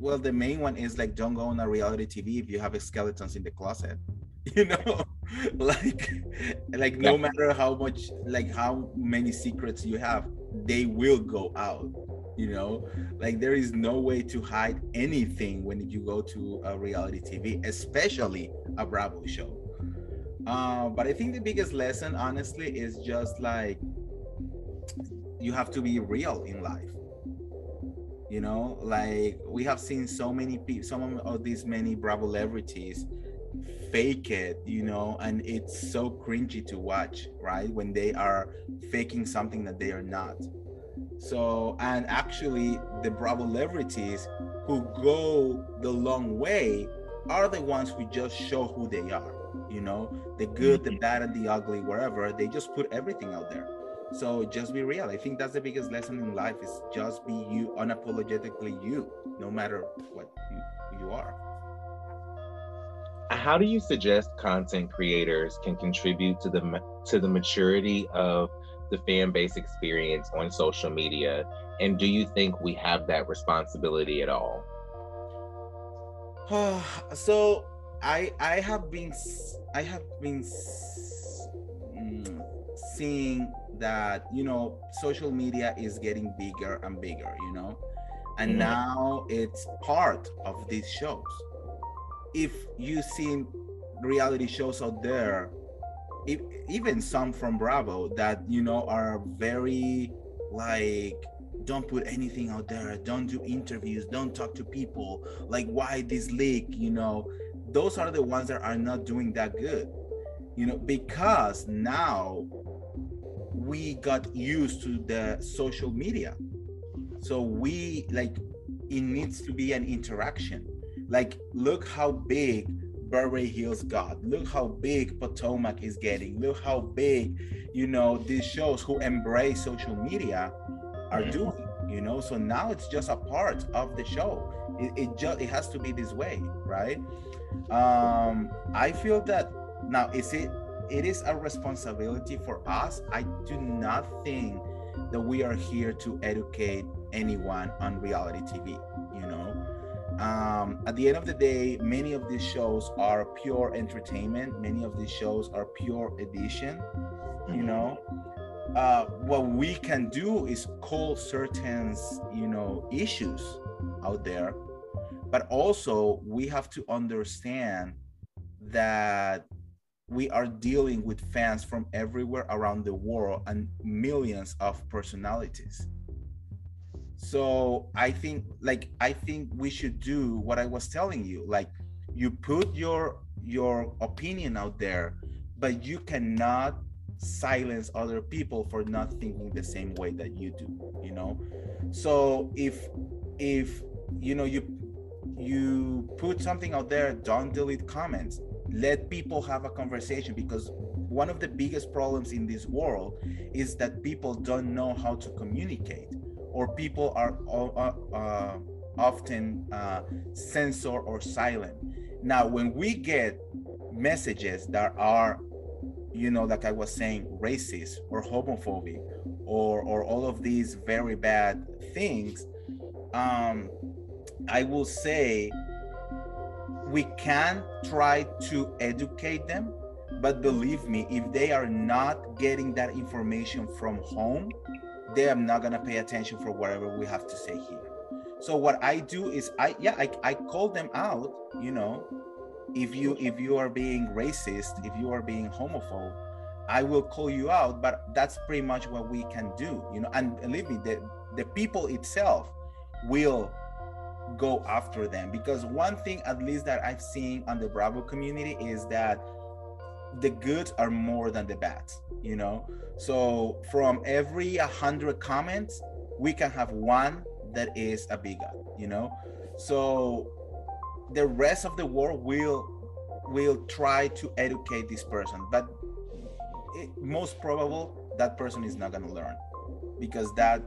Speaker 2: well the main one is like don't go on a reality tv if you have skeletons in the closet you know? Like like no matter how much like how many secrets you have they will go out you know? Like there is no way to hide anything when you go to a reality tv especially a bravo show. Uh, but i think the biggest lesson honestly is just like you have to be real in life you know like we have seen so many people some of these many bravo celebrities fake it, you know, and it's so cringy to watch, right? When they are faking something that they are not. So, and actually, the Bravo celebrities who go the long way are the ones who just show who they are, you know, the good, the mm-hmm. bad, and the ugly, wherever. They just put everything out there. So just be real. I think that's the biggest lesson in life is just be you, unapologetically you, no matter what you, you are.
Speaker 1: How do you suggest content creators can contribute to the to the maturity of the fan base experience on social media? And do you think we have that responsibility at all?
Speaker 2: So i i have been i have been mm, seeing that you know social media is getting bigger and bigger you know? And mm-hmm. now it's part of these shows. If you see reality shows out there if, even some from bravo that you know are very like don't put anything out there don't do interviews don't talk to people like why this leak you know? Those are the ones that are not doing that good you know because now we got used to the social media so we like it needs to be an interaction like, look how big Beverly Hills got. Look how big Potomac is getting. Look how big, you know, these shows who embrace social media are mm-hmm. doing. You know, so now it's just a part of the show. It, it just it has to be this way, right? Um, I feel that now is it it is a responsibility for us. I do not think that we are here to educate anyone on reality TV You um, at the end of the day, many of these shows are pure entertainment. Many of these shows are pure edition. Mm-hmm. You know, uh, what we can do is call certain, you know, issues out there, but also we have to understand that we are dealing with fans from everywhere around the world and millions of personalities. So i think like i think we should do what i was telling you like you put your your opinion out there but you cannot silence other people for not thinking the same way that you do you know? So if if you know you you put something out there don't delete comments let people have a conversation because one of the biggest problems in this world is that people don't know how to communicate or people are uh, often uh, censor or silent. Now, when we get messages that are, you know, like I was saying, racist or homophobic or or all of these very bad things, um, I will say we can try to educate them, but believe me, if they are not getting that information from home, they are not gonna pay attention for whatever we have to say here. So what I do is I yeah I, I call them out, you know, if you if you are being racist, if you are being homophobe, I will call you out, but that's pretty much what we can do, you know. And believe me, the the people itself will go after them. Because one thing at least that i've seen on the bravo community is that the good are more than the bad you know? So from every 100 comments we can have one that is a bigot you know? So the rest of the world will will try to educate this person. But it, most probable that person is not going to learn because that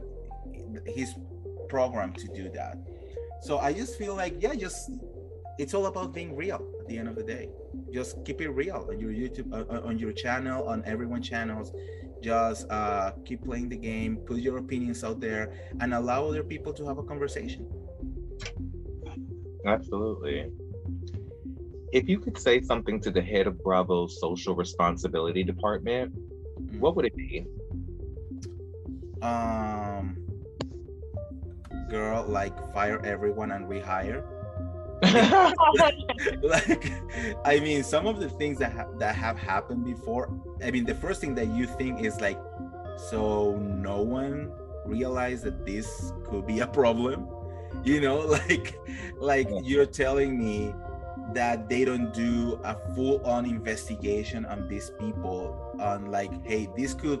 Speaker 2: he's programmed to do that so i just feel like yeah just it's all about being real at the end of the day. Just keep it real on your youtube uh, on your channel on everyone's channels. Just uh, keep playing the game put your opinions out there and allow other people to have a conversation.
Speaker 1: Absolutely. If you could say something to the head of bravo's social responsibility department what would it be?
Speaker 2: Um girl like fire everyone and rehire? Like i mean some of the things that ha- that have happened before i mean the first thing that you think is like so no one realized that this could be a problem? You know like like you're telling me that they don't do a full-on investigation on these people on like hey this could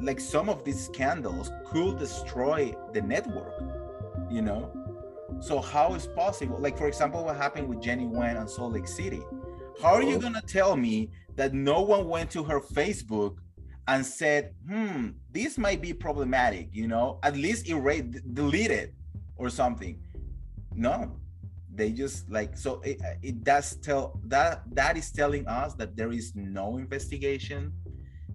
Speaker 2: like some of these scandals could destroy the network you know so how is possible? Like for example, what happened with Jenny Nguyen on Salt Lake City? How are you oh. gonna tell me that no one went to her Facebook and said, "Hmm, this might be problematic," you know, at least erase, delete it, or something? No, they just like so. It, it does tell that that is telling us that there is no investigation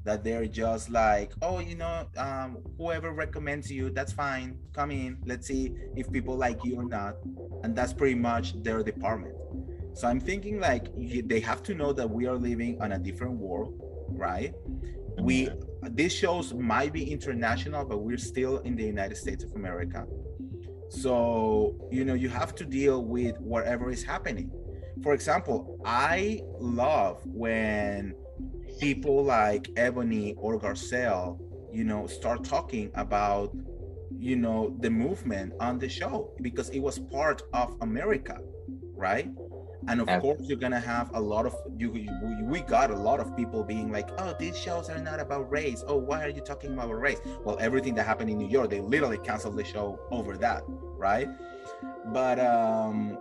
Speaker 2: that they're just like, oh, you know, um, whoever recommends you, that's fine. Come in. Let's see if people like you or not. And that's pretty much their department. So I'm thinking like they have to know that we are living on a different world, right? We these shows might be international, but we're still in the United States of America. So you know you have to deal with whatever is happening. For example, I love when people like Ebony or Garcelle, you know, start talking about, you know, the movement on the show because it was part of America, right? And of course, you're gonna have a lot of you, you. We got a lot of people being like, "Oh, these shows are not about race. Oh, why are you talking about race?" Well, everything that happened in New York, they literally canceled the show over that, right? But um,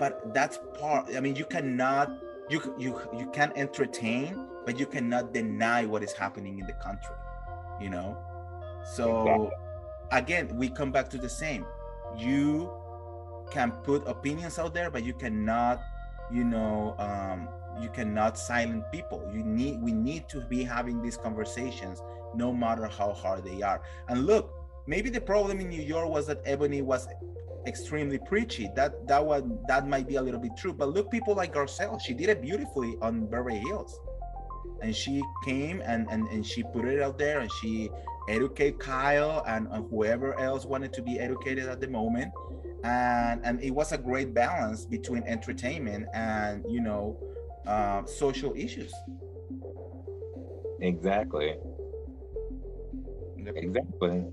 Speaker 2: but that's part. I mean, you cannot you you you can entertain but you cannot deny what is happening in the country you know? So exactly. again we come back to the same. You can put opinions out there but you cannot you know um, you cannot silence people. You need we need to be having these conversations no matter how hard they are. And look maybe the problem in new york was that ebony was extremely preachy that that was that might be a little bit true but look people like garcelle she did it beautifully on beverly hills and she came and, and, and she put it out there and she educated Kyle and, and whoever else wanted to be educated at the moment. And, and it was a great balance between entertainment and, you know, uh, social issues.
Speaker 1: Exactly. Exactly.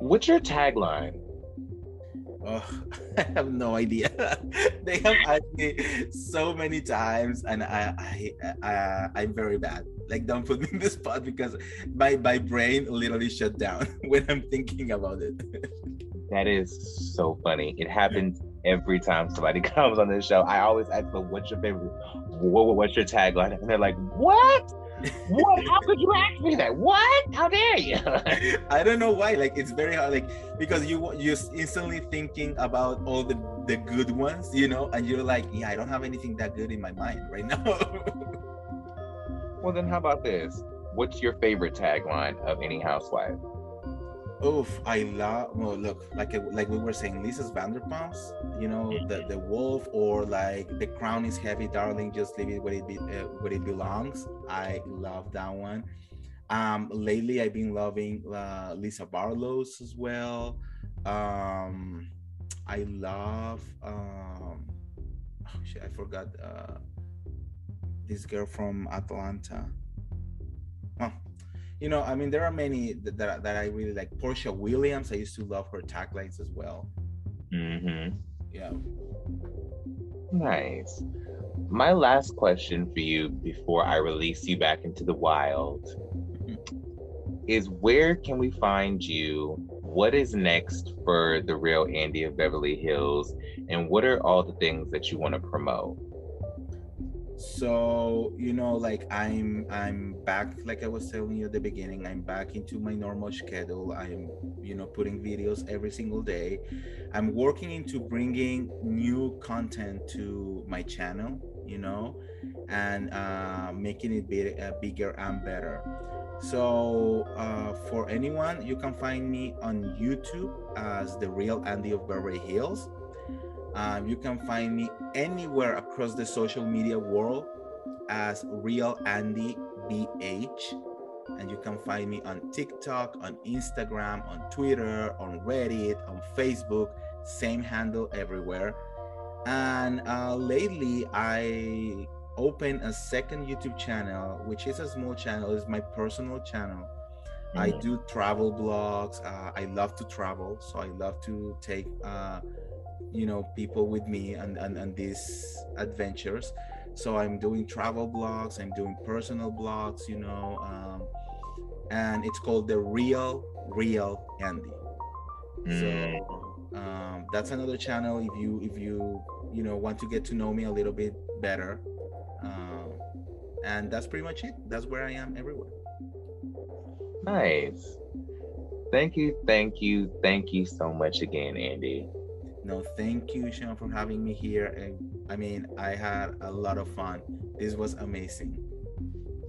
Speaker 1: What's your tagline?
Speaker 2: Oh, I have no idea. they have asked me so many times, and I, I, I, I'm very bad. Like, don't put me in this spot because my my brain literally shut down when I'm thinking about it.
Speaker 1: that is so funny. It happens every time somebody comes on this show. I always ask them, "What's your favorite? What, what's your tagline?" And they're like, "What?" What? How could you ask me that? What? How dare you?
Speaker 2: I don't know why. Like it's very hard. Like because you you're instantly thinking about all the the good ones, you know, and you're like, yeah, I don't have anything that good in my mind right now.
Speaker 1: well, then how about this? What's your favorite tagline of any housewife?
Speaker 2: Oof, I love. Well, look, like like we were saying, Lisa's Vanderpumps. You know, the the wolf, or like the crown is heavy, darling. Just leave it where it be, uh, where it belongs. I love that one. Um, lately, I've been loving uh, Lisa Barlow's as well. Um, I love. Um, oh shit, I forgot. Uh, this girl from Atlanta. You know, I mean, there are many that, that, that I really like. Portia Williams, I used to love her taglines as well.
Speaker 1: Mm-hmm.
Speaker 2: Yeah.
Speaker 1: Nice. My last question for you before I release you back into the wild is where can we find you? What is next for the real Andy of Beverly Hills? And what are all the things that you want to promote?
Speaker 2: So you know like i'm i'm back like i was telling you at the beginning i'm back into my normal schedule. I'm you know putting videos every single day. I'm working into bringing new content to my channel you know and uh, making it big, uh, bigger and better. So uh, for anyone you can find me on youtube as the real andy of beverly hills um, you can find me anywhere across the social media world as Real Andy BH. And you can find me on TikTok, on Instagram, on Twitter, on Reddit, on Facebook, same handle everywhere. And uh, lately, I opened a second YouTube channel, which is a small channel, it's my personal channel. Mm-hmm. I do travel blogs. Uh, I love to travel, so I love to take uh, you know people with me and and, and these adventures. So i'm doing travel blogs i'm doing personal blogs you know um, and it's called the real real andy. Mm. so um, that's another channel if you if you you know want to get to know me a little bit better. Um, and that's pretty much it. That's where i am everywhere.
Speaker 1: Nice. Thank you thank you thank you so much again andy
Speaker 2: no, thank you, Sean, for having me here. And I mean, I had a lot of fun. This was amazing.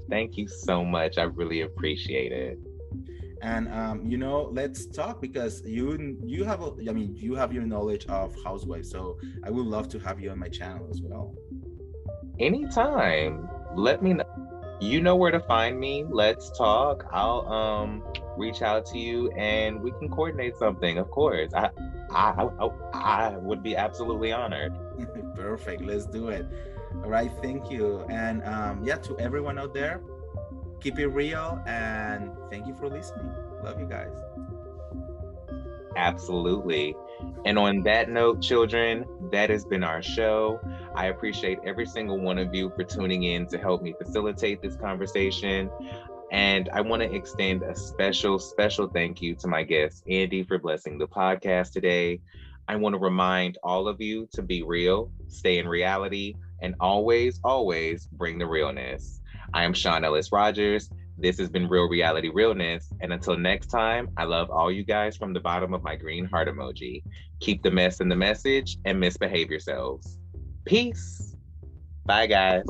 Speaker 1: Thank you so much. I really appreciate it.
Speaker 2: And um, you know, let's talk because you you have a, I mean, you have your knowledge of housewives. So I would love to have you on my channel as well.
Speaker 1: Anytime. Let me know. You know where to find me. Let's talk. I'll um reach out to you and we can coordinate something. Of course. I I, I, I would be absolutely honored.
Speaker 2: Perfect. Let's do it. All right. Thank you. And um, yeah, to everyone out there, keep it real and thank you for listening. Love you guys.
Speaker 1: Absolutely. And on that note, children, that has been our show. I appreciate every single one of you for tuning in to help me facilitate this conversation. And I want to extend a special, special thank you to my guest, Andy, for blessing the podcast today. I want to remind all of you to be real, stay in reality, and always, always bring the realness. I am Sean Ellis Rogers. This has been Real Reality Realness. And until next time, I love all you guys from the bottom of my green heart emoji. Keep the mess in the message and misbehave yourselves. Peace. Bye, guys.